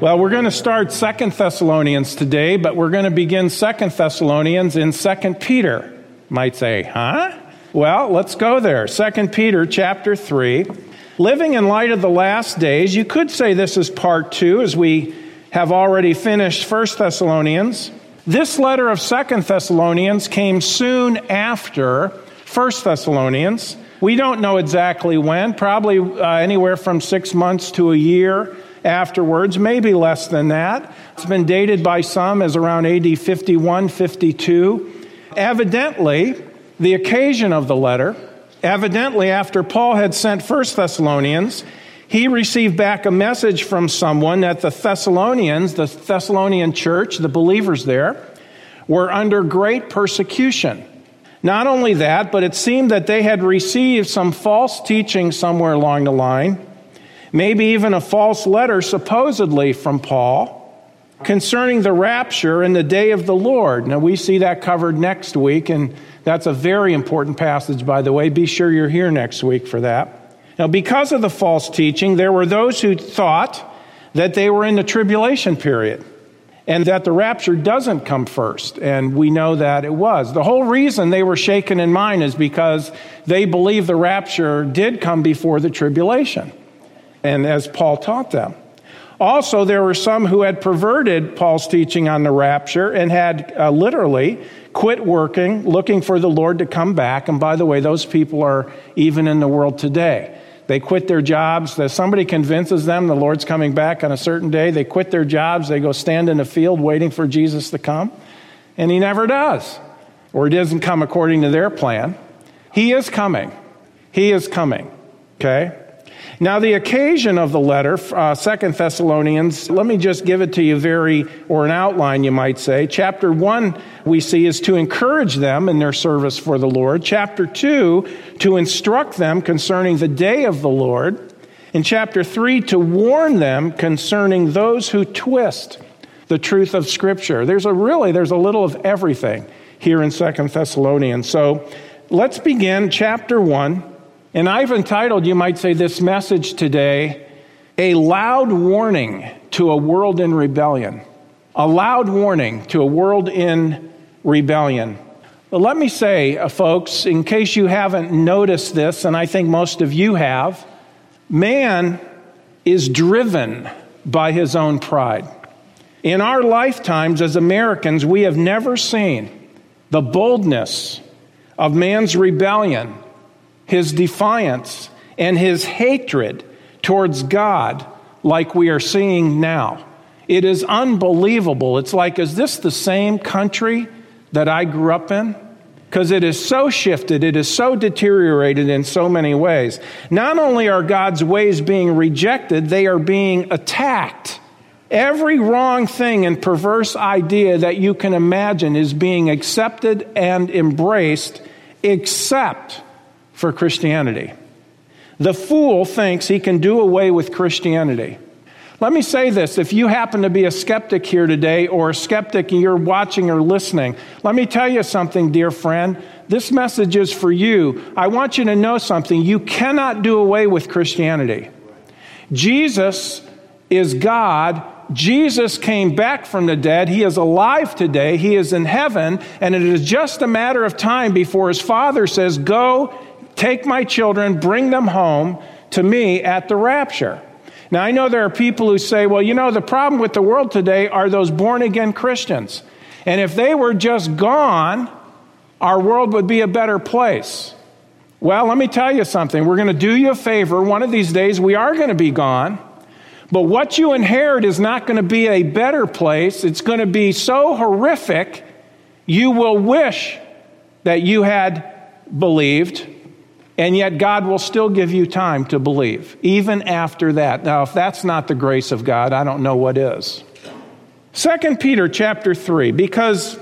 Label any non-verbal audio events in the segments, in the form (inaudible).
Well, we're going to start Second Thessalonians today, but we're going to begin Second Thessalonians in Second Peter. Might say, huh? Well, let's go there. Second Peter chapter 3. Living in light of the last days, you could say this is part 2 as we have already finished First Thessalonians. This letter of Second Thessalonians came soon after First Thessalonians. We don't know exactly when, probably uh, anywhere from 6 months to a year afterwards, maybe less than that. It's been dated by some as around AD 51, 52. Evidently, the occasion of the letter, evidently after Paul had sent First Thessalonians, he received back a message from someone that the Thessalonians, the Thessalonian church, the believers there, were under great persecution. Not only that, but it seemed that they had received some false teaching somewhere along the line maybe even a false letter, supposedly from Paul, concerning the rapture and the day of the Lord. Now, we see that covered next week, and that's a very important passage, by the way. Be sure you're here next week for that. Now, because of the false teaching, there were those who thought that they were in the tribulation period and that the rapture doesn't come first. And we know that it was. The whole reason they were shaken in mind is because they believed the rapture did come before the tribulation and as Paul taught them. Also, there were some who had perverted Paul's teaching on the rapture and had uh, literally quit working, looking for the Lord to come back. And by the way, those people are even in the world today. They quit their jobs. That Somebody convinces them the Lord's coming back on a certain day. They quit their jobs. They go stand in a field waiting for Jesus to come. And he never does, or he doesn't come according to their plan. He is coming. He is coming. Okay? Now, the occasion of the letter, uh, Second Thessalonians, let me just give it to you very, or an outline, you might say. Chapter 1, we see, is to encourage them in their service for the Lord. Chapter 2, to instruct them concerning the day of the Lord. In chapter 3, to warn them concerning those who twist the truth of Scripture. There's a really, there's a little of everything here in Second Thessalonians. So let's begin chapter 1 and I've entitled, you might say, this message today, A Loud Warning to a World in Rebellion. A loud warning to a world in rebellion. But let me say, uh, folks, in case you haven't noticed this, and I think most of you have, man is driven by his own pride. In our lifetimes as Americans, we have never seen the boldness of man's rebellion his defiance, and his hatred towards God like we are seeing now. It is unbelievable. It's like, is this the same country that I grew up in? Because it is so shifted, it is so deteriorated in so many ways. Not only are God's ways being rejected, they are being attacked. Every wrong thing and perverse idea that you can imagine is being accepted and embraced, except for Christianity. The fool thinks he can do away with Christianity. Let me say this if you happen to be a skeptic here today, or a skeptic and you're watching or listening, let me tell you something, dear friend. This message is for you. I want you to know something. You cannot do away with Christianity. Jesus is God. Jesus came back from the dead. He is alive today. He is in heaven. And it is just a matter of time before his Father says, Go Take my children, bring them home to me at the rapture. Now, I know there are people who say, well, you know, the problem with the world today are those born again Christians. And if they were just gone, our world would be a better place. Well, let me tell you something. We're going to do you a favor. One of these days, we are going to be gone. But what you inherit is not going to be a better place. It's going to be so horrific, you will wish that you had believed and yet, God will still give you time to believe, even after that. Now, if that's not the grace of God, I don't know what is. Second Peter chapter 3, because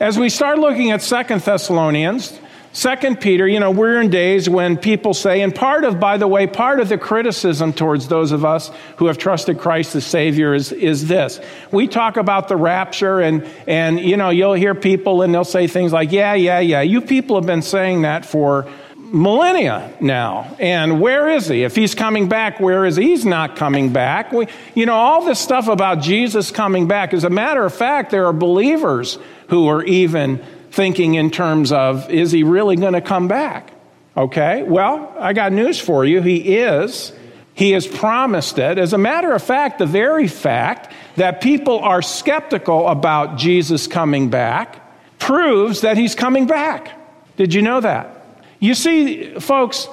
as we start looking at Second Thessalonians, Second Peter, you know, we're in days when people say, and part of, by the way, part of the criticism towards those of us who have trusted Christ as Savior is, is this. We talk about the rapture and, and, you know, you'll hear people and they'll say things like, yeah, yeah, yeah. You people have been saying that for millennia now. And where is he? If he's coming back, where is he? He's not coming back. We, you know, all this stuff about Jesus coming back, as a matter of fact, there are believers who are even thinking in terms of, is he really going to come back? Okay, well, I got news for you. He is. He has promised it. As a matter of fact, the very fact that people are skeptical about Jesus coming back proves that he's coming back. Did you know that? You see, folks,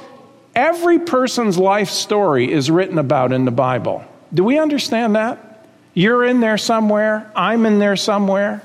every person's life story is written about in the Bible. Do we understand that? You're in there somewhere, I'm in there somewhere.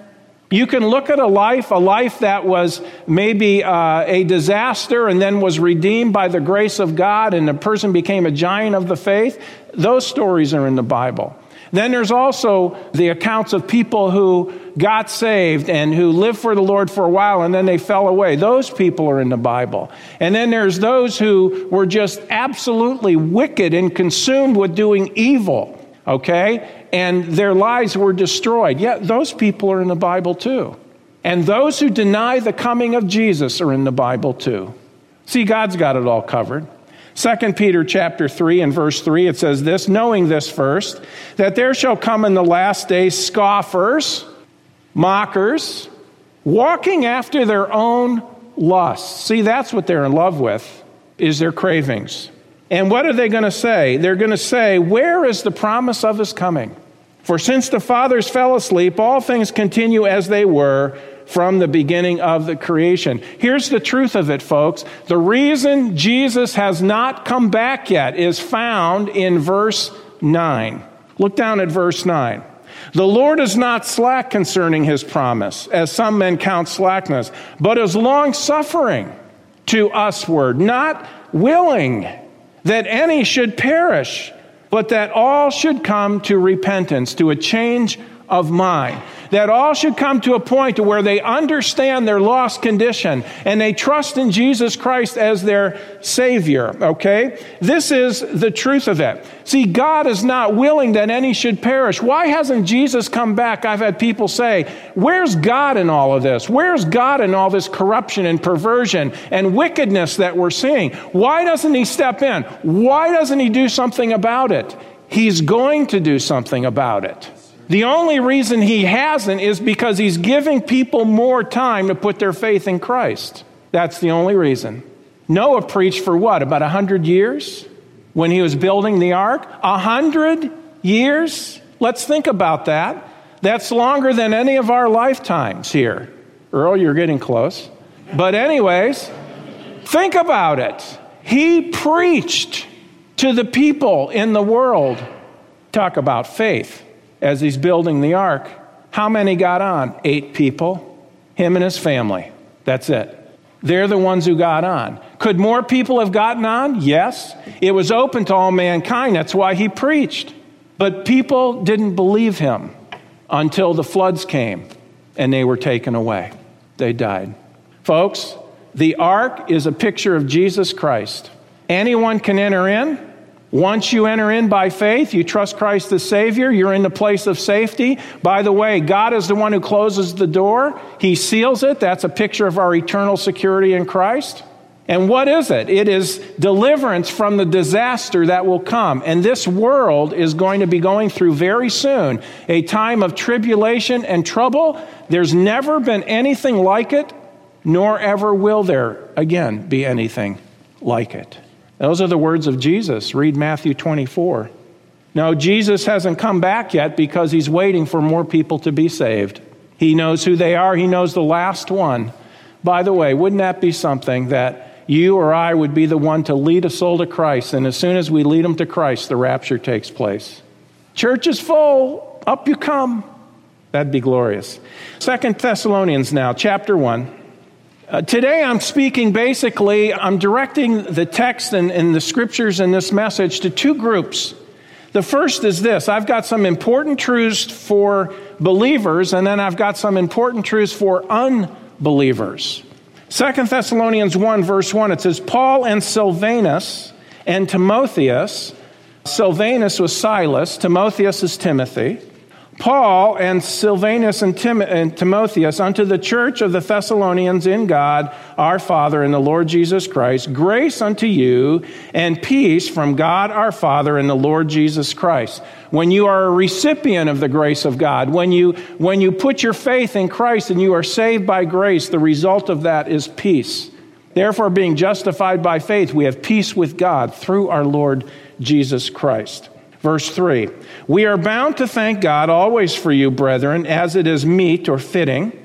You can look at a life, a life that was maybe uh, a disaster and then was redeemed by the grace of God, and the person became a giant of the faith. Those stories are in the Bible. Then there's also the accounts of people who got saved and who lived for the Lord for a while and then they fell away. Those people are in the Bible. And then there's those who were just absolutely wicked and consumed with doing evil, okay? And their lives were destroyed. Yet yeah, those people are in the Bible too. And those who deny the coming of Jesus are in the Bible too. See, God's got it all covered. 2 Peter chapter 3 and verse 3 it says this knowing this first that there shall come in the last days scoffers mockers walking after their own lusts. See that's what they're in love with is their cravings. And what are they going to say? They're going to say where is the promise of his coming? For since the fathers fell asleep all things continue as they were from the beginning of the creation. Here's the truth of it, folks. The reason Jesus has not come back yet is found in verse 9. Look down at verse 9. The Lord is not slack concerning his promise, as some men count slackness, but is long suffering to usward, not willing that any should perish, but that all should come to repentance, to a change of mind that all should come to a point where they understand their lost condition and they trust in Jesus Christ as their Savior, okay? This is the truth of it. See, God is not willing that any should perish. Why hasn't Jesus come back? I've had people say, Where's God in all of this? Where's God in all this corruption and perversion and wickedness that we're seeing? Why doesn't He step in? Why doesn't He do something about it? He's going to do something about it. The only reason he hasn't is because he's giving people more time to put their faith in Christ. That's the only reason. Noah preached for what, about 100 years when he was building the ark? A 100 years? Let's think about that. That's longer than any of our lifetimes here. Earl, you're getting close. But, anyways, think about it. He preached to the people in the world. Talk about faith as he's building the ark. How many got on? Eight people. Him and his family. That's it. They're the ones who got on. Could more people have gotten on? Yes. It was open to all mankind. That's why he preached. But people didn't believe him until the floods came and they were taken away. They died. Folks, the ark is a picture of Jesus Christ. Anyone can enter in. Once you enter in by faith, you trust Christ the Savior, you're in the place of safety. By the way, God is the one who closes the door, He seals it. That's a picture of our eternal security in Christ. And what is it? It is deliverance from the disaster that will come. And this world is going to be going through very soon a time of tribulation and trouble. There's never been anything like it, nor ever will there again be anything like it. Those are the words of Jesus. Read Matthew 24. Now, Jesus hasn't come back yet because he's waiting for more people to be saved. He knows who they are, he knows the last one. By the way, wouldn't that be something that you or I would be the one to lead a soul to Christ, and as soon as we lead them to Christ, the rapture takes place? Church is full, up you come. That'd be glorious. Second Thessalonians now, chapter 1. Uh, today, I'm speaking basically, I'm directing the text and, and the scriptures in this message to two groups. The first is this I've got some important truths for believers, and then I've got some important truths for unbelievers. Second Thessalonians 1, verse 1, it says, Paul and Silvanus and Timotheus, Silvanus was Silas, Timotheus is Timothy, Paul and Silvanus and, Tim- and, Timotheus unto the church of the Thessalonians in God our Father and the Lord Jesus Christ, grace unto you and peace from God our Father and the Lord Jesus Christ. When you are a recipient of the grace of God, when you, when you put your faith in Christ and you are saved by grace, the result of that is peace. Therefore, being justified by faith, we have peace with God through our Lord Jesus Christ. Verse 3 We are bound to thank God always for you, brethren, as it is meet or fitting,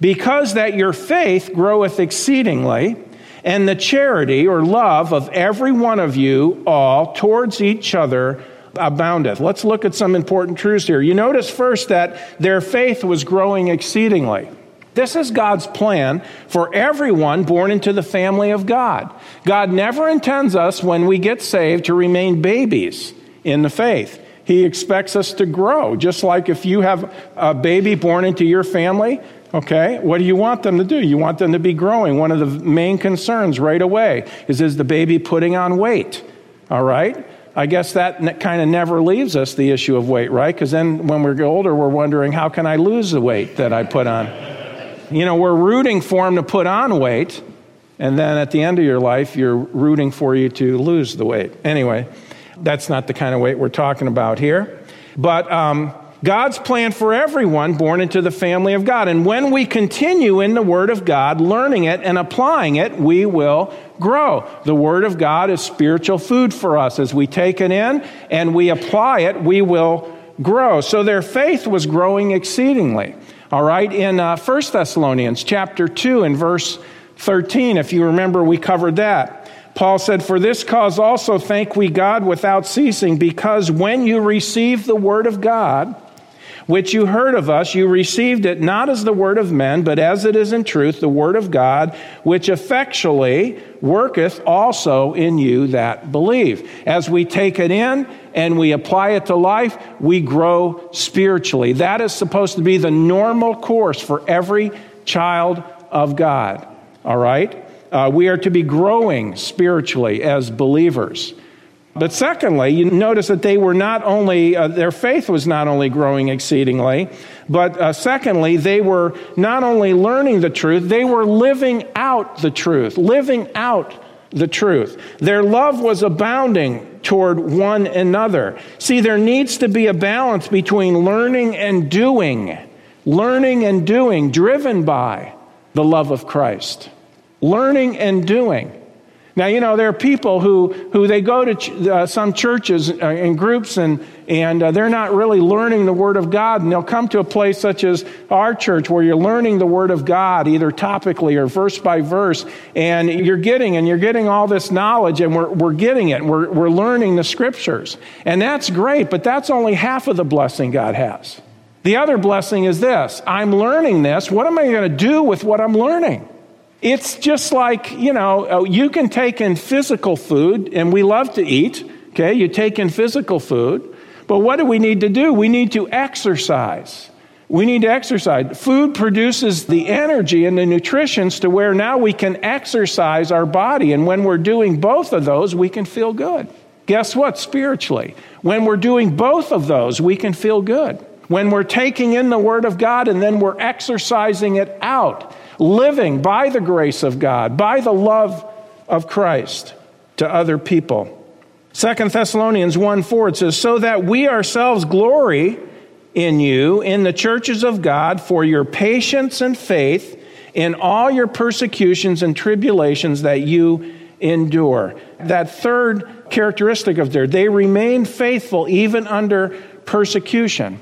because that your faith groweth exceedingly, and the charity or love of every one of you all towards each other aboundeth. Let's look at some important truths here. You notice first that their faith was growing exceedingly. This is God's plan for everyone born into the family of God. God never intends us, when we get saved, to remain babies in the faith. He expects us to grow. Just like if you have a baby born into your family, okay, what do you want them to do? You want them to be growing. One of the main concerns right away is is the baby putting on weight? All right? I guess that kind of never leaves us the issue of weight, right? Because then when we're older, we're wondering, how can I lose the weight that I put on? You know, we're rooting for them to put on weight, and then at the end of your life, you're rooting for you to lose the weight. Anyway, that's not the kind of weight we're talking about here. But um, God's plan for everyone born into the family of God. And when we continue in the Word of God, learning it and applying it, we will grow. The Word of God is spiritual food for us. As we take it in and we apply it, we will grow. So their faith was growing exceedingly. All right, in uh, 1 Thessalonians chapter 2 and verse 13, if you remember, we covered that. Paul said, For this cause also thank we God without ceasing, because when you received the word of God, which you heard of us, you received it not as the word of men, but as it is in truth the word of God, which effectually worketh also in you that believe. As we take it in and we apply it to life, we grow spiritually. That is supposed to be the normal course for every child of God. All right? Uh, we are to be growing spiritually as believers. But secondly, you notice that they were not only, uh, their faith was not only growing exceedingly, but uh, secondly, they were not only learning the truth, they were living out the truth, living out the truth. Their love was abounding toward one another. See, there needs to be a balance between learning and doing, learning and doing, driven by the love of Christ learning and doing. Now, you know, there are people who, who they go to ch- uh, some churches uh, groups and, and uh, they're not really learning the Word of God. And they'll come to a place such as our church where you're learning the Word of God, either topically or verse by verse. And you're getting, and you're getting all this knowledge and we're, we're getting it. We're, we're learning the Scriptures. And that's great, but that's only half of the blessing God has. The other blessing is this I'm learning this. What am I going to do with what I'm learning? It's just like, you know, uh, you can take in physical food, and we love to eat, okay? You take in physical food, but what do we need to do? We need to exercise. We need to exercise. Food produces the energy and the nutritions to where now we can exercise our body. And when we're doing both of those, we can feel good. Guess what? Spiritually. When we're doing both of those, we can feel good. When we're taking in the Word of God and then we're exercising it out living by the grace of God, by the love of Christ to other people. Second Thessalonians 1 4, it says, So that we ourselves glory in you, in the churches of God, for your patience and faith in all your persecutions and tribulations that you endure. That third characteristic of theirs, they remain faithful even under persecution.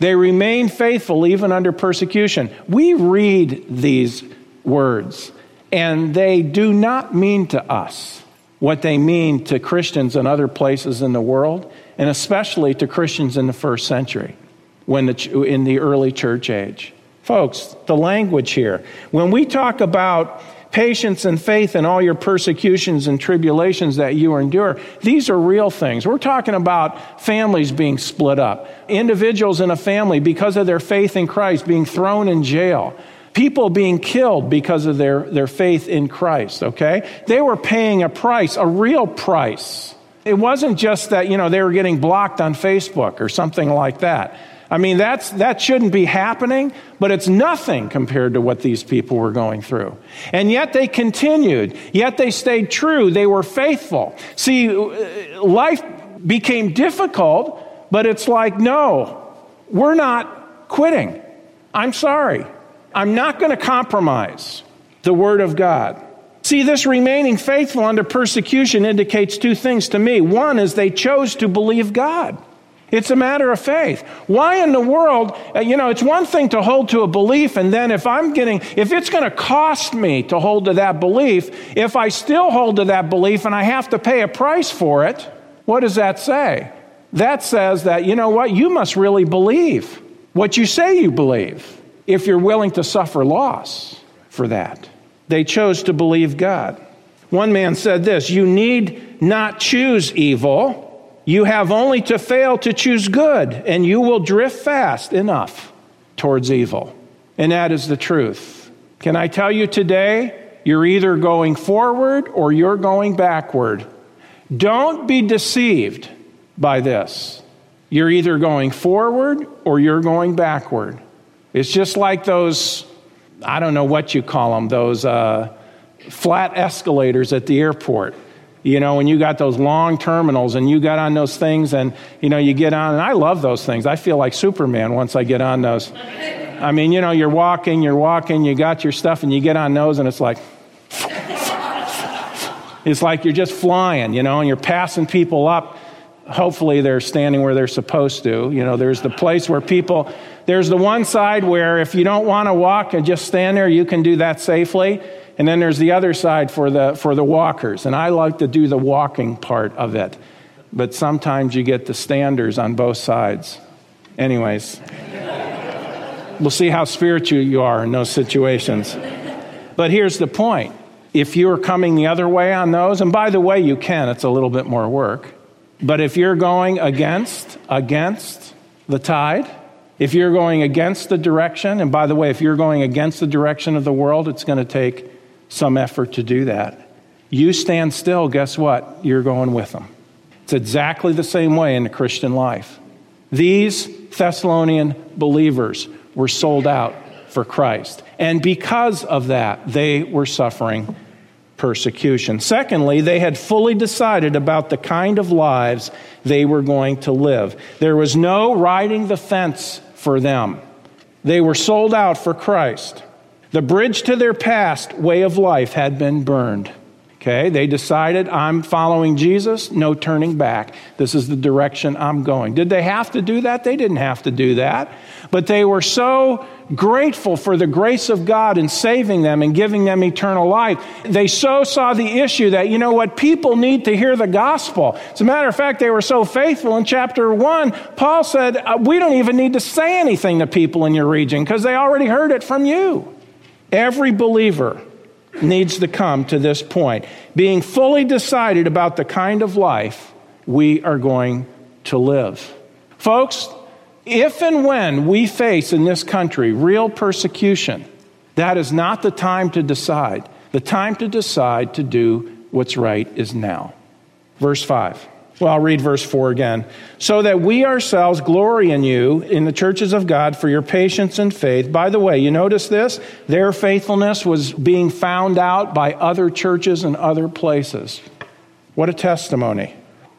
They remain faithful even under persecution. We read these words, and they do not mean to us what they mean to Christians in other places in the world, and especially to Christians in the first century, when the, in the early church age. Folks, the language here, when we talk about patience and faith in all your persecutions and tribulations that you endure. These are real things. We're talking about families being split up, individuals in a family because of their faith in Christ being thrown in jail. People being killed because of their, their faith in Christ, okay? They were paying a price, a real price. It wasn't just that, you know, they were getting blocked on Facebook or something like that. I mean, that's, that shouldn't be happening, but it's nothing compared to what these people were going through. And yet they continued, yet they stayed true, they were faithful. See, uh, life became difficult, but it's like, no, we're not quitting. I'm sorry. I'm not going to compromise the Word of God. See, this remaining faithful under persecution indicates two things to me. One is they chose to believe God. It's a matter of faith. Why in the world, uh, you know, it's one thing to hold to a belief, and then if I'm getting, if it's going to cost me to hold to that belief, if I still hold to that belief and I have to pay a price for it, what does that say? That says that, you know what, you must really believe what you say you believe if you're willing to suffer loss for that. They chose to believe God. One man said this You need not choose evil you have only to fail to choose good, and you will drift fast enough towards evil. And that is the truth. Can I tell you today, you're either going forward or you're going backward. Don't be deceived by this. You're either going forward or you're going backward. It's just like those, I don't know what you call them, those uh, flat escalators at the airport. You know, when you got those long terminals and you got on those things and, you know, you get on, and I love those things. I feel like Superman once I get on those. I mean, you know, you're walking, you're walking, you got your stuff, and you get on those, and it's like, it's like you're just flying, you know, and you're passing people up. Hopefully, they're standing where they're supposed to. You know, there's the place where people, there's the one side where if you don't want to walk and just stand there, you can do that safely. And then there's the other side for the, for the walkers. And I like to do the walking part of it. But sometimes you get the standers on both sides. Anyways, we'll see how spiritual you are in those situations. But here's the point if you're coming the other way on those, and by the way, you can, it's a little bit more work. But if you're going against, against the tide, if you're going against the direction, and by the way, if you're going against the direction of the world, it's going to take some effort to do that. You stand still, guess what? You're going with them. It's exactly the same way in the Christian life. These Thessalonian believers were sold out for Christ. And because of that, they were suffering persecution. Secondly, they had fully decided about the kind of lives they were going to live. There was no riding the fence for them. They were sold out for Christ. The bridge to their past way of life had been burned. Okay, they decided, I'm following Jesus, no turning back. This is the direction I'm going. Did they have to do that? They didn't have to do that. But they were so grateful for the grace of God in saving them and giving them eternal life. They so saw the issue that, you know what, people need to hear the gospel. As a matter of fact, they were so faithful. In chapter 1, Paul said, uh, We don't even need to say anything to people in your region because they already heard it from you. Every believer needs to come to this point, being fully decided about the kind of life we are going to live. Folks, if and when we face in this country real persecution, that is not the time to decide. The time to decide to do what's right is now. Verse 5. Well, I'll read verse 4 again. So that we ourselves glory in you, in the churches of God, for your patience and faith. By the way, you notice this? Their faithfulness was being found out by other churches and other places. What a testimony.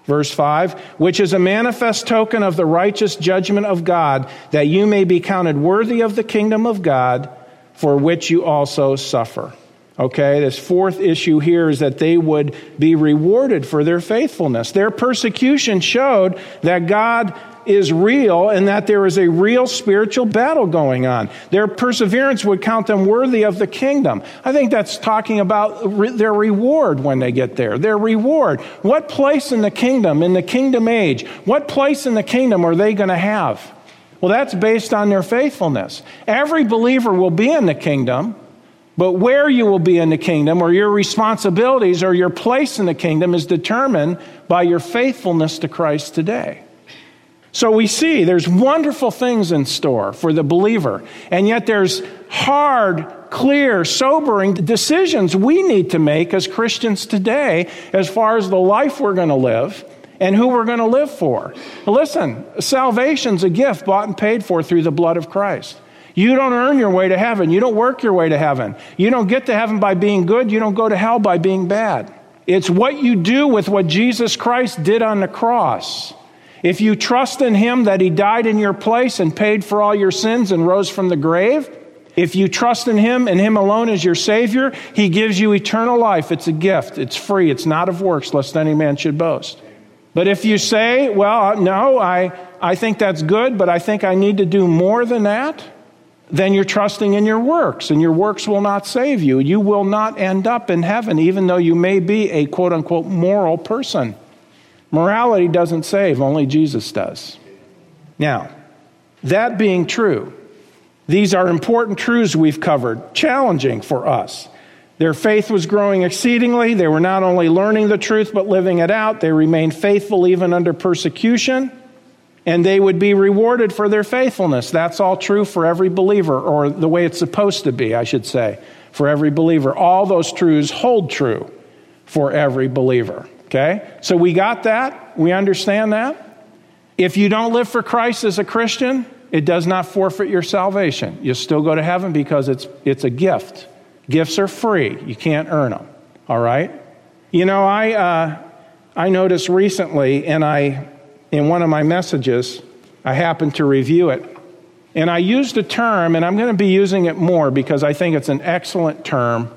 Verse 5 Which is a manifest token of the righteous judgment of God, that you may be counted worthy of the kingdom of God, for which you also suffer. Okay, this fourth issue here is that they would be rewarded for their faithfulness. Their persecution showed that God is real and that there is a real spiritual battle going on. Their perseverance would count them worthy of the kingdom. I think that's talking about re- their reward when they get there. Their reward. What place in the kingdom, in the kingdom age, what place in the kingdom are they going to have? Well, that's based on their faithfulness. Every believer will be in the kingdom. But where you will be in the kingdom or your responsibilities or your place in the kingdom is determined by your faithfulness to Christ today. So we see there's wonderful things in store for the believer, and yet there's hard, clear, sobering decisions we need to make as Christians today as far as the life we're going to live and who we're going to live for. Listen, salvation's a gift bought and paid for through the blood of Christ. You don't earn your way to heaven. You don't work your way to heaven. You don't get to heaven by being good. You don't go to hell by being bad. It's what you do with what Jesus Christ did on the cross. If you trust in Him that He died in your place and paid for all your sins and rose from the grave, if you trust in Him and Him alone as your Savior, He gives you eternal life. It's a gift, it's free, it's not of works, lest any man should boast. But if you say, well, no, I, I think that's good, but I think I need to do more than that, then you're trusting in your works, and your works will not save you. You will not end up in heaven, even though you may be a quote unquote moral person. Morality doesn't save, only Jesus does. Now, that being true, these are important truths we've covered, challenging for us. Their faith was growing exceedingly. They were not only learning the truth, but living it out. They remained faithful even under persecution and they would be rewarded for their faithfulness. That's all true for every believer, or the way it's supposed to be, I should say, for every believer. All those truths hold true for every believer. Okay? So we got that. We understand that. If you don't live for Christ as a Christian, it does not forfeit your salvation. You still go to heaven because it's, it's a gift. Gifts are free, you can't earn them. All right? You know, I, uh, I noticed recently, and I in one of my messages, I happened to review it. And I used a term, and I'm going to be using it more because I think it's an excellent term.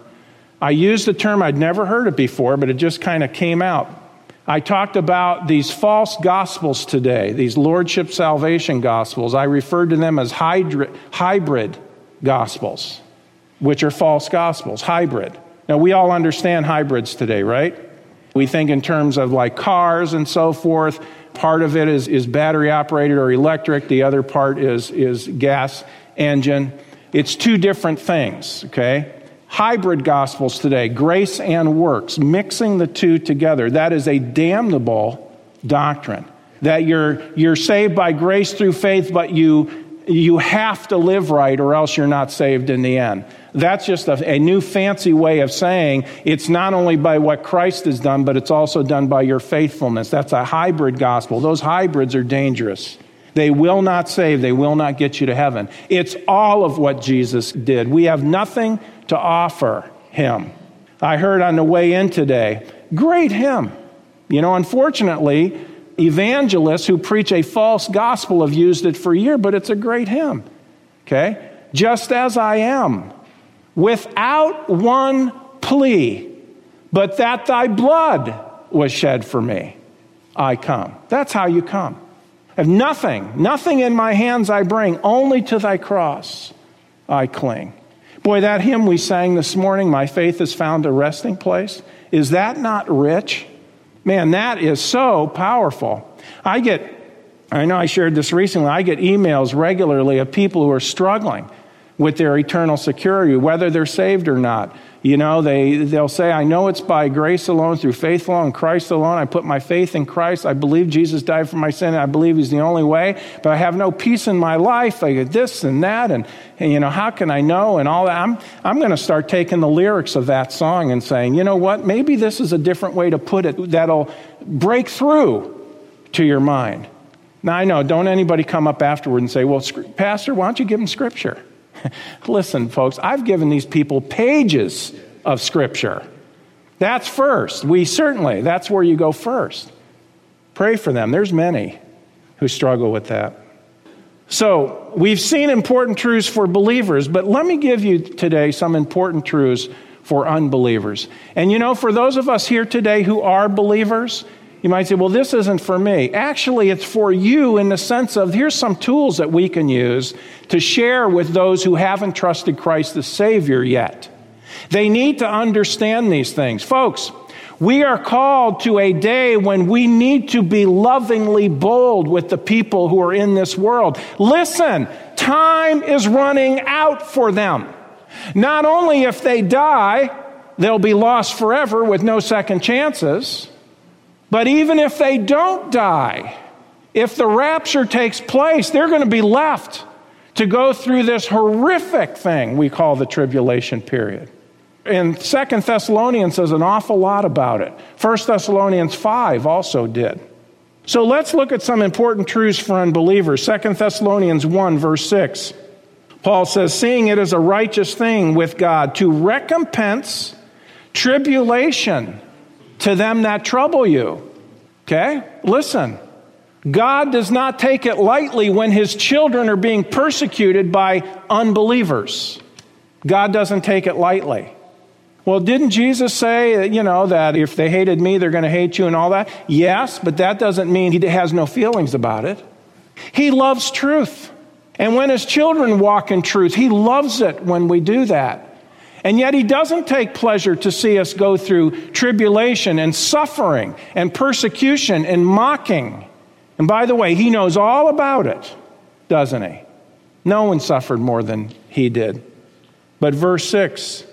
I used a term I'd never heard it before, but it just kind of came out. I talked about these false gospels today, these lordship salvation gospels. I referred to them as hybrid gospels, which are false gospels, hybrid. Now, we all understand hybrids today, right? We think in terms of like cars and so forth. Part of it is, is battery operated or electric, the other part is, is gas engine. It's two different things, okay? Hybrid gospels today, grace and works, mixing the two together. That is a damnable doctrine. That you're, you're saved by grace through faith, but you you have to live right or else you're not saved in the end. That's just a, a, new fancy way of saying it's not only by what Christ has done, but it's also done by your faithfulness. That's a hybrid gospel. Those hybrids are dangerous. They will not save, they will not get you to heaven. It's all of what Jesus did. We have nothing to offer him. I heard on the way in today, great hymn. You know, unfortunately, evangelists who preach a false gospel have used it for a year, but it's a great hymn. Okay? Just as I am, without one plea, but that thy blood was shed for me, I come. That's how you come. I have nothing, nothing in my hands I bring, only to thy cross I cling. Boy, that hymn we sang this morning, My Faith has found a resting place, is that not rich? Man, that is so powerful. I get, I know I shared this recently, I get emails regularly of people who are struggling with their eternal security, whether they're saved or not. You know, they, they'll say, I know it's by grace alone, through faith alone, Christ alone. I put my faith in Christ. I believe Jesus died for my sin. I believe He's the only way, but I have no peace in my life. I get this and that, and, and you know, how can I know? And all that. I'm, I'm going to start taking the lyrics of that song and saying, you know what? Maybe this is a different way to put it that'll break through to your mind. Now, I know, don't anybody come up afterward and say, well, Pastor, why don't you give them scripture? (laughs) Listen, folks, I've given these people pages of Scripture. That's first. We certainly, that's where you go first. Pray for them. There's many who struggle with that. So, we've seen important truths for believers, but let me give you today some important truths for unbelievers. And you know, for those of us here today who are believers, you might say, well, this isn't for me. Actually, it's for you in the sense of here's some tools that we can use to share with those who haven't trusted Christ as Savior yet. They need to understand these things. Folks, we are called to a day when we need to be lovingly bold with the people who are in this world. Listen, time is running out for them. Not only if they die, they'll be lost forever with no second chances. But even if they don't die, if the rapture takes place, they're going to be left to go through this horrific thing we call the tribulation period. And Second Thessalonians says an awful lot about it. First Thessalonians 5 also did. So let's look at some important truths for unbelievers. 2 Thessalonians 1, verse 6. Paul says, Seeing it is a righteous thing with God to recompense tribulation to them that trouble you. Okay? Listen. God does not take it lightly when his children are being persecuted by unbelievers. God doesn't take it lightly. Well, didn't Jesus say, uh, you know, that if they hated me, they're going to hate you and all that? Yes, but that doesn't mean he has no feelings about it. He loves truth. And when his children walk in truth, he loves it when we do that. And yet, he doesn't take pleasure to see us go through tribulation and suffering and persecution and mocking. And by the way, he knows all about it, doesn't he? No one suffered more than he did. But verse 6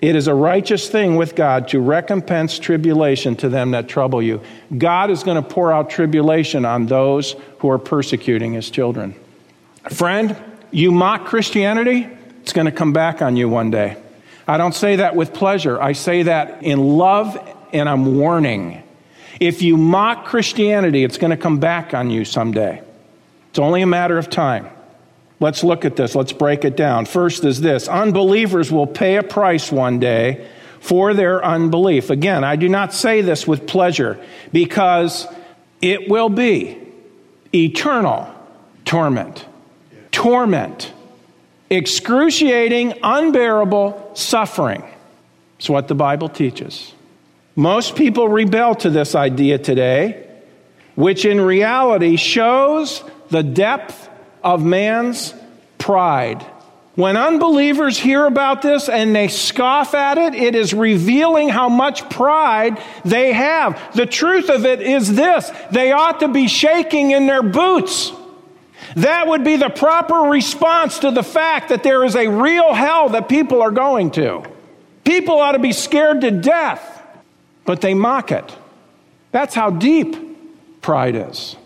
it is a righteous thing with God to recompense tribulation to them that trouble you. God is going to pour out tribulation on those who are persecuting his children. Friend, you mock Christianity, it's going to come back on you one day. I don't say that with pleasure. I say that in love and I'm warning. If you mock Christianity, it's going to come back on you someday. It's only a matter of time. Let's look at this. Let's break it down. First is this unbelievers will pay a price one day for their unbelief. Again, I do not say this with pleasure because it will be eternal torment. Torment. Excruciating, unbearable suffering. It's what the Bible teaches. Most people rebel to this idea today, which in reality shows the depth of man's pride. When unbelievers hear about this and they scoff at it, it is revealing how much pride they have. The truth of it is this they ought to be shaking in their boots. That would be the proper response to the fact that there is a real hell that people are going to. People ought to be scared to death, but they mock it. That's how deep pride is.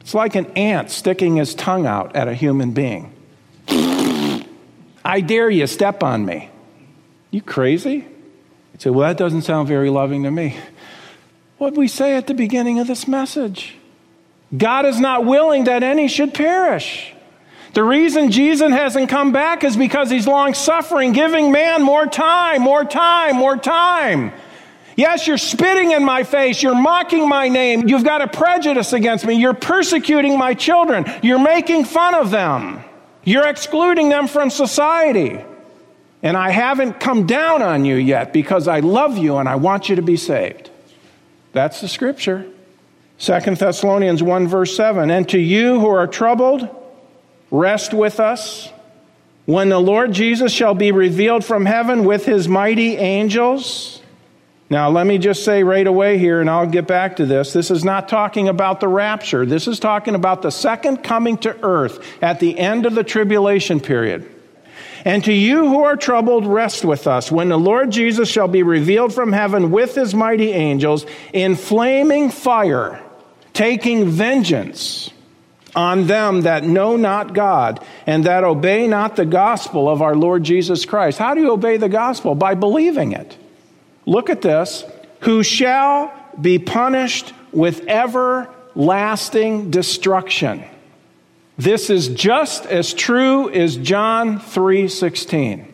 It's like an ant sticking his tongue out at a human being. I dare you, step on me. You crazy? You say, well, that doesn't sound very loving to me. What we say at the beginning of this message? God is not willing that any should perish. The reason Jesus hasn't come back is because he's long suffering, giving man more time, more time, more time. Yes, you're spitting in my face. You're mocking my name. You've got a prejudice against me. You're persecuting my children. You're making fun of them. You're excluding them from society. And I haven't come down on you yet because I love you and I want you to be saved. That's the scripture. Second Thessalonians 1, verse 7. And to you who are troubled, rest with us. When the Lord Jesus shall be revealed from heaven with his mighty angels now, let me just say right away here, and I'll get back to this. This is not talking about the rapture. This is talking about the second coming to earth at the end of the tribulation period. And to you who are troubled, rest with us when the Lord Jesus shall be revealed from heaven with his mighty angels in flaming fire, taking vengeance on them that know not God and that obey not the gospel of our Lord Jesus Christ. How do you obey the gospel? By believing it. Look at this. Who shall be punished with everlasting destruction. This is just as true as John 3:16.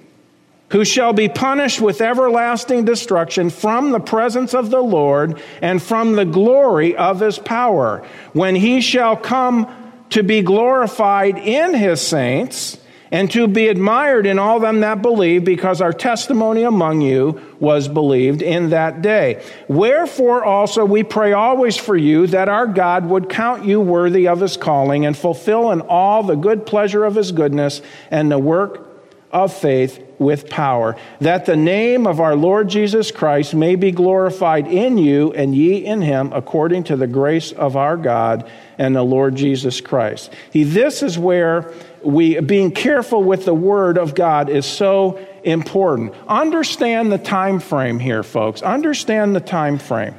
Who shall be punished with everlasting destruction from the presence of the Lord and from the glory of his power, when he shall come to be glorified in his saints and to be admired in all them that believe, because our testimony among you was believed in that day. Wherefore also we pray always for you that our God would count you worthy of his calling and fulfill in all the good pleasure of his goodness and the work of faith with power, that the name of our Lord Jesus Christ may be glorified in you and ye in him, according to the grace of our God and the Lord Jesus Christ. See, this is where we being careful with the word of God is so important. Understand the time frame here, folks. Understand the time frame.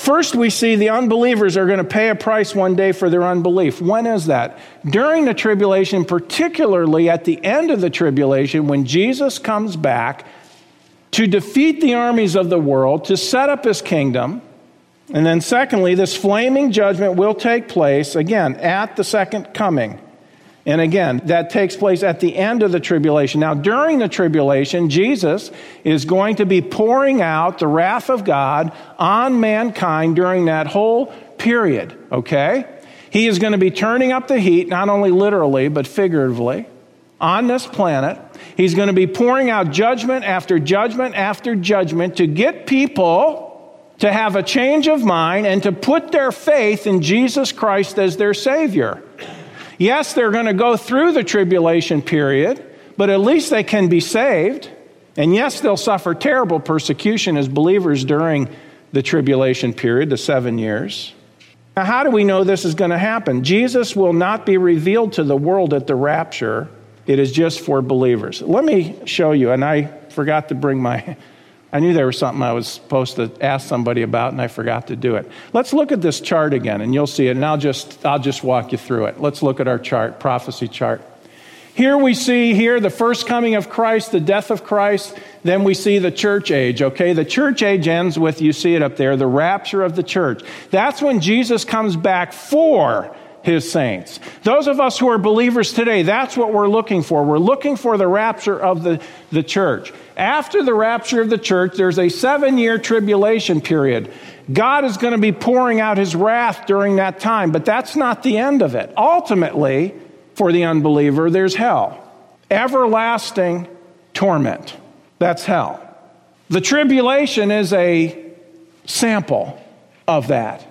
First, we see the unbelievers are going to pay a price one day for their unbelief. When is that? During the tribulation, particularly at the end of the tribulation, when Jesus comes back to defeat the armies of the world, to set up his kingdom And then, secondly, this flaming judgment will take place, again, at the second coming. And again, that takes place at the end of the tribulation. Now, during the tribulation, Jesus is going to be pouring out the wrath of God on mankind during that whole period, okay? He is going to be turning up the heat, not only literally, but figuratively, on this planet. He's going to be pouring out judgment after judgment after judgment to get people to have a change of mind and to put their faith in Jesus Christ as their Savior. Yes, they're going to go through the tribulation period, but at least they can be saved. And yes, they'll suffer terrible persecution as believers during the tribulation period, the seven years. Now, how do we know this is going to happen? Jesus will not be revealed to the world at the rapture. It is just for believers. Let me show you, and I forgot to bring my I knew there was something I was supposed to ask somebody about and I forgot to do it. Let's look at this chart again and you'll see it and I'll just I'll just walk you through it. Let's look at our chart, prophecy chart. Here we see here the first coming of Christ, the death of Christ, then we see the church age, okay? The church age ends with you see it up there, the rapture of the church. That's when Jesus comes back for his saints. Those of us who are believers today, that's what we're looking for. We're looking for the rapture of the, the church. After the rapture of the church, there's a seven year tribulation period. God is going to be pouring out his wrath during that time, but that's not the end of it. Ultimately, for the unbeliever, there's hell. Everlasting torment. That's hell. The tribulation is a sample of that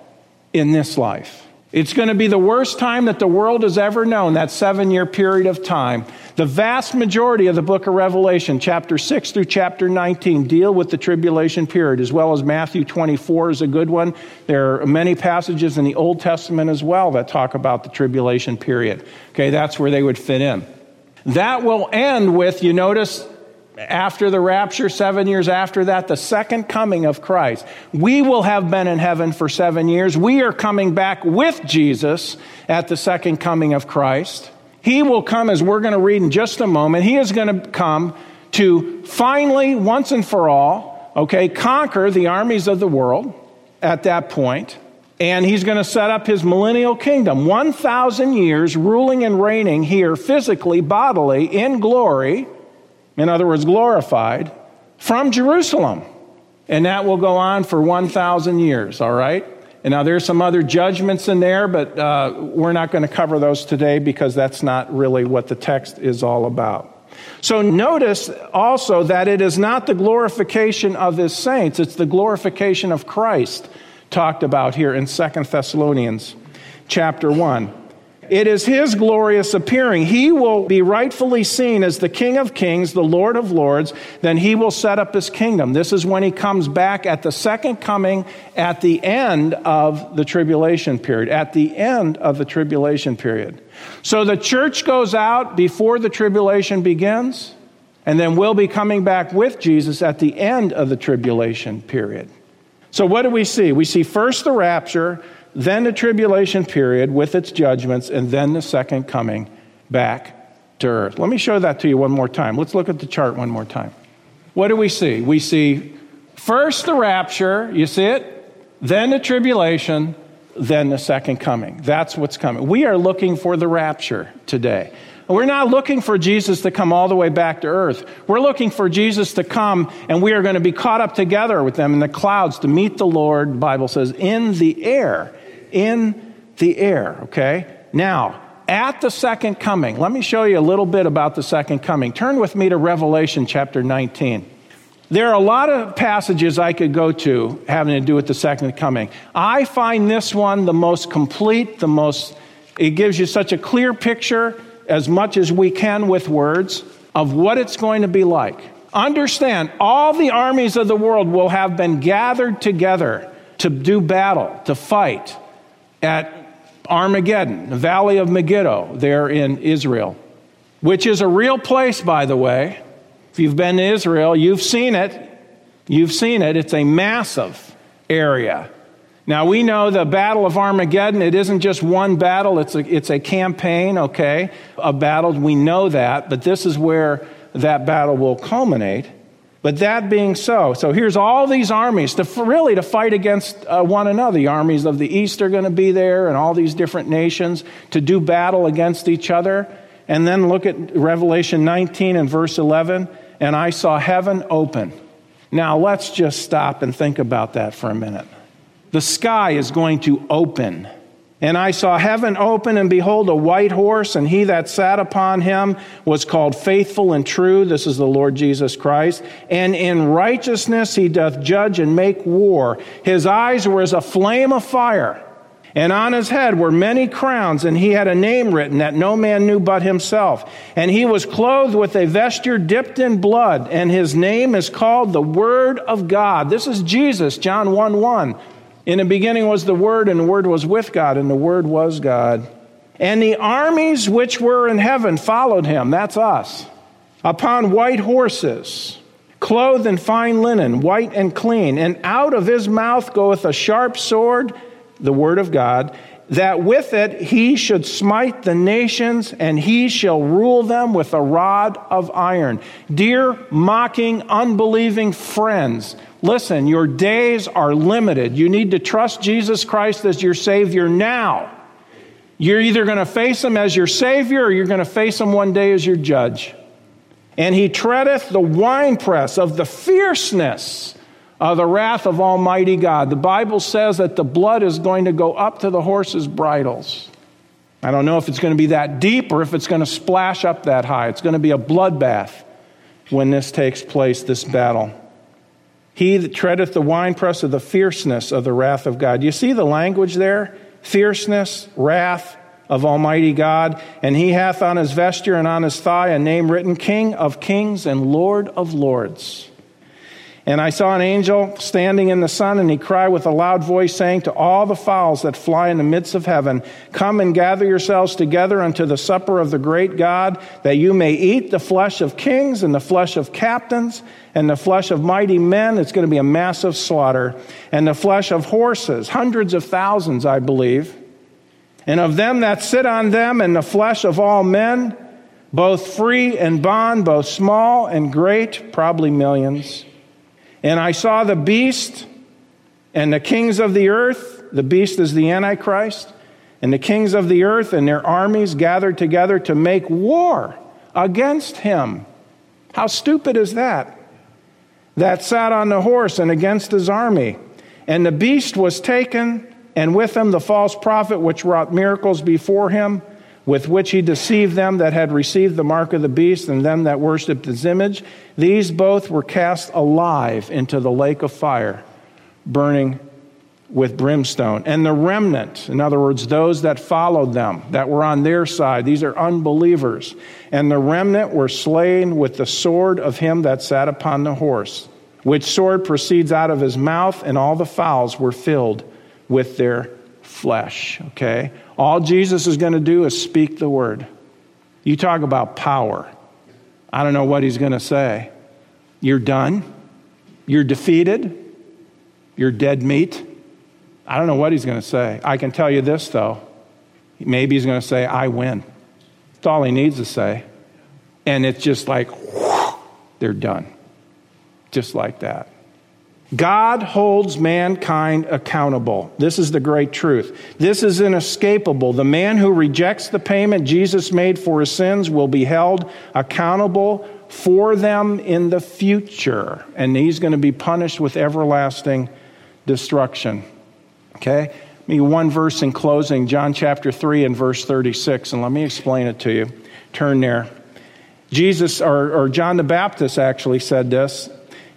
in this life. It's going to be the worst time that the world has ever known, that seven year period of time. The vast majority of the book of Revelation, chapter 6 through chapter 19, deal with the tribulation period, as well as Matthew 24 is a good one. There are many passages in the Old Testament as well that talk about the tribulation period. Okay, that's where they would fit in. That will end with, you notice, after the rapture, seven years after that, the second coming of Christ. We will have been in heaven for seven years. We are coming back with Jesus at the second coming of Christ. He will come, as we're going to read in just a moment, he is going to come to finally, once and for all, okay, conquer the armies of the world at that point. And he's going to set up his millennial kingdom, 1,000 years ruling and reigning here physically, bodily, in glory in other words, glorified, from Jerusalem. And that will go on for 1,000 years, all right? And now there's some other judgments in there, but uh, we're not going to cover those today because that's not really what the text is all about. So notice also that it is not the glorification of his saints, it's the glorification of Christ talked about here in Second Thessalonians chapter 1. It is his glorious appearing. He will be rightfully seen as the King of Kings, the Lord of Lords. Then he will set up his kingdom. This is when he comes back at the second coming at the end of the tribulation period. At the end of the tribulation period. So the church goes out before the tribulation begins, and then we'll be coming back with Jesus at the end of the tribulation period. So what do we see? We see first the rapture then the tribulation period with its judgments, and then the second coming back to earth. Let me show that to you one more time. Let's look at the chart one more time. What do we see? We see first the rapture, you see it? Then the tribulation, then the second coming. That's what's coming. We are looking for the rapture today. We're not looking for Jesus to come all the way back to earth. We're looking for Jesus to come and we are going to be caught up together with them in the clouds to meet the Lord, the Bible says, in the air in the air, okay? Now, at the second coming, let me show you a little bit about the second coming. Turn with me to Revelation chapter 19. There are a lot of passages I could go to having to do with the second coming. I find this one the most complete, the most, it gives you such a clear picture, as much as we can with words, of what it's going to be like. Understand, all the armies of the world will have been gathered together to do battle, to fight at Armageddon, the Valley of Megiddo, there in Israel, which is a real place, by the way. If you've been to Israel, you've seen it. You've seen it. It's a massive area. Now, we know the Battle of Armageddon, it isn't just one battle, it's a, it's a campaign, okay, of battles. We know that, but this is where that battle will culminate. But that being so, so here's all these armies to really to fight against uh, one another. The armies of the east are going to be there, and all these different nations to do battle against each other. And then look at Revelation 19 and verse 11. And I saw heaven open. Now let's just stop and think about that for a minute. The sky is going to open. And I saw heaven open, and behold, a white horse, and he that sat upon him was called faithful and true. This is the Lord Jesus Christ. And in righteousness he doth judge and make war. His eyes were as a flame of fire and on his head were many crowns, and he had a name written that no man knew but himself. And he was clothed with a vesture dipped in blood, and his name is called the Word of God. This is Jesus, John 1 1. In the beginning was the Word, and the Word was with God, and the Word was God. And the armies which were in heaven followed him, that's us, upon white horses, clothed in fine linen, white and clean. And out of his mouth goeth a sharp sword the word of God, that with it he should smite the nations and he shall rule them with a rod of iron. Dear mocking, unbelieving friends, listen, your days are limited. You need to trust Jesus Christ as your Savior now. You're either going to face him as your Savior or you're going to face him one day as your judge. And he treadeth the winepress of the fierceness of the wrath of Almighty God. The Bible says that the blood is going to go up to the horses' bridles. I don't know if it's going to be that deep or if it's going to splash up that high. It's going to be a bloodbath when this takes place, this battle. He that treadeth the winepress of the fierceness of the wrath of God. You see the language there? Fierceness, wrath of Almighty God. And he hath on his vesture and on his thigh a name written King of kings and Lord of lords. And I saw an angel standing in the sun, and he cried with a loud voice, saying to all the fowls that fly in the midst of heaven, Come and gather yourselves together unto the supper of the great God, that you may eat the flesh of kings, and the flesh of captains, and the flesh of mighty men. It's going to be a massive slaughter, and the flesh of horses, hundreds of thousands, I believe, and of them that sit on them, and the flesh of all men, both free and bond, both small and great, probably millions. And I saw the beast and the kings of the earth. The beast is the Antichrist. And the kings of the earth and their armies gathered together to make war against him. How stupid is that? That sat on the horse and against his army. And the beast was taken, and with him the false prophet which wrought miracles before him with which he deceived them that had received the mark of the beast and them that worshipped his image. These both were cast alive into the lake of fire, burning with brimstone. And the remnant, in other words, those that followed them, that were on their side, these are unbelievers. And the remnant were slain with the sword of him that sat upon the horse, which sword proceeds out of his mouth, and all the fowls were filled with their flesh. Okay? All Jesus is going to do is speak the word. You talk about power. I don't know what he's going to say. You're done. You're defeated. You're dead meat. I don't know what he's going to say. I can tell you this, though. Maybe he's going to say, I win. That's all he needs to say. And it's just like, whoosh, they're done. Just like that. God holds mankind accountable. This is the great truth. This is inescapable. The man who rejects the payment Jesus made for his sins will be held accountable for them in the future, and he's going to be punished with everlasting destruction. Okay? Me one verse in closing, John chapter 3 and verse 36, and let me explain it to you. Turn there. Jesus, or, or John the Baptist actually said this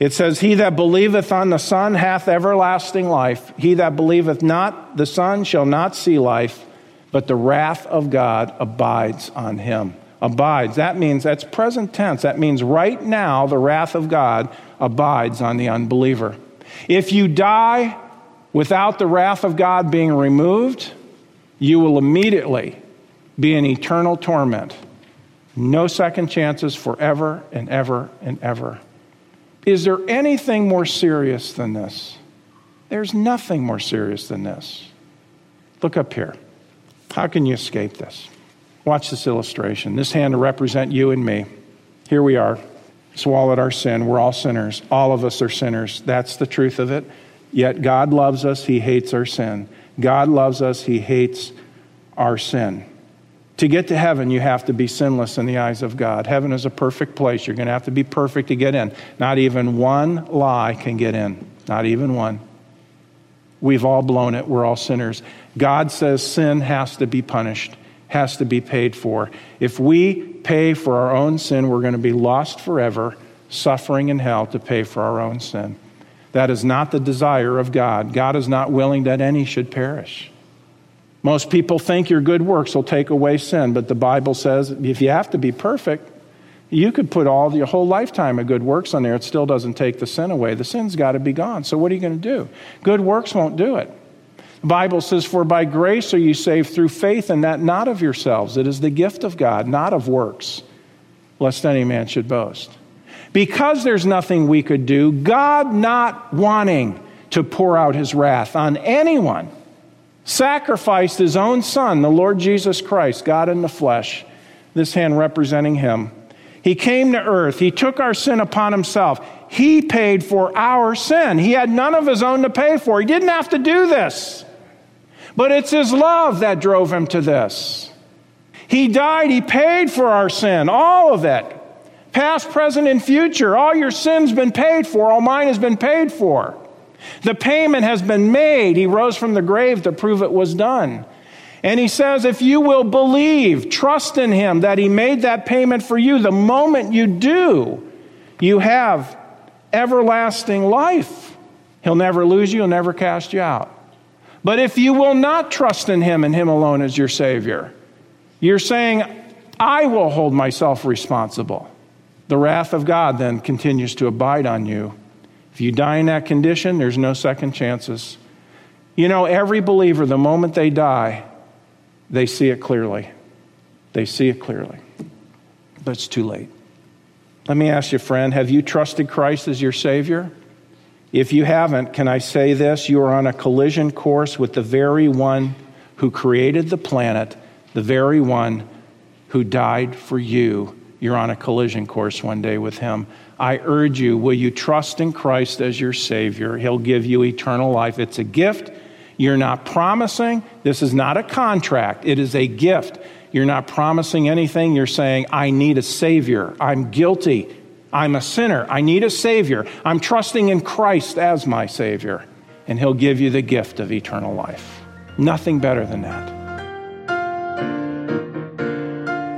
it says, He that believeth on the Son hath everlasting life. He that believeth not the Son shall not see life, but the wrath of God abides on him. Abides. That means, that's present tense. That means right now, the wrath of God abides on the unbeliever. If you die without the wrath of God being removed, you will immediately be in eternal torment. No second chances forever and ever and ever. Is there anything more serious than this? There's nothing more serious than this. Look up here. How can you escape this? Watch this illustration. This hand to represent you and me. Here we are. swallowed our sin. We're all sinners. All of us are sinners. That's the truth of it. Yet God loves us, He hates our sin. God loves us, He hates our sin. To get to heaven, you have to be sinless in the eyes of God. Heaven is a perfect place. You're going to have to be perfect to get in. Not even one lie can get in. Not even one. We've all blown it. We're all sinners. God says sin has to be punished, has to be paid for. If we pay for our own sin, we're going to be lost forever, suffering in hell to pay for our own sin. That is not the desire of God. God is not willing that any should perish. Most people think your good works will take away sin, but the Bible says if you have to be perfect, you could put all your whole lifetime of good works on there. It still doesn't take the sin away. The sin's got to be gone. So what are you going to do? Good works won't do it. The Bible says, For by grace are you saved through faith, and that not of yourselves. It is the gift of God, not of works, lest any man should boast. Because there's nothing we could do, God not wanting to pour out his wrath on anyone, sacrificed his own Son, the Lord Jesus Christ, God in the flesh, this hand representing him. He came to earth. He took our sin upon himself. He paid for our sin. He had none of his own to pay for. He didn't have to do this. But it's his love that drove him to this. He died. He paid for our sin, all of it past, present, and future. All your sins been paid for. All mine has been paid for. The payment has been made. He rose from the grave to prove it was done. And he says, if you will believe, trust in him that he made that payment for you, the moment you do, you have everlasting life. He'll never lose you, he'll never cast you out. But if you will not trust in him and him alone as your Savior, you're saying, I will hold myself responsible the wrath of God then continues to abide on you. If you die in that condition, there's no second chances. You know, every believer, the moment they die, they see it clearly. They see it clearly. But it's too late. Let me ask you, friend, have you trusted Christ as your Savior? If you haven't, can I say this? You are on a collision course with the very one who created the planet, the very one who died for you you're on a collision course one day with Him. I urge you, will you trust in Christ as your Savior? He'll give you eternal life. It's a gift. You're not promising. This is not a contract, it is a gift. You're not promising anything. You're saying, I need a Savior. I'm guilty. I'm a sinner. I need a Savior. I'm trusting in Christ as my Savior. And He'll give you the gift of eternal life. Nothing better than that.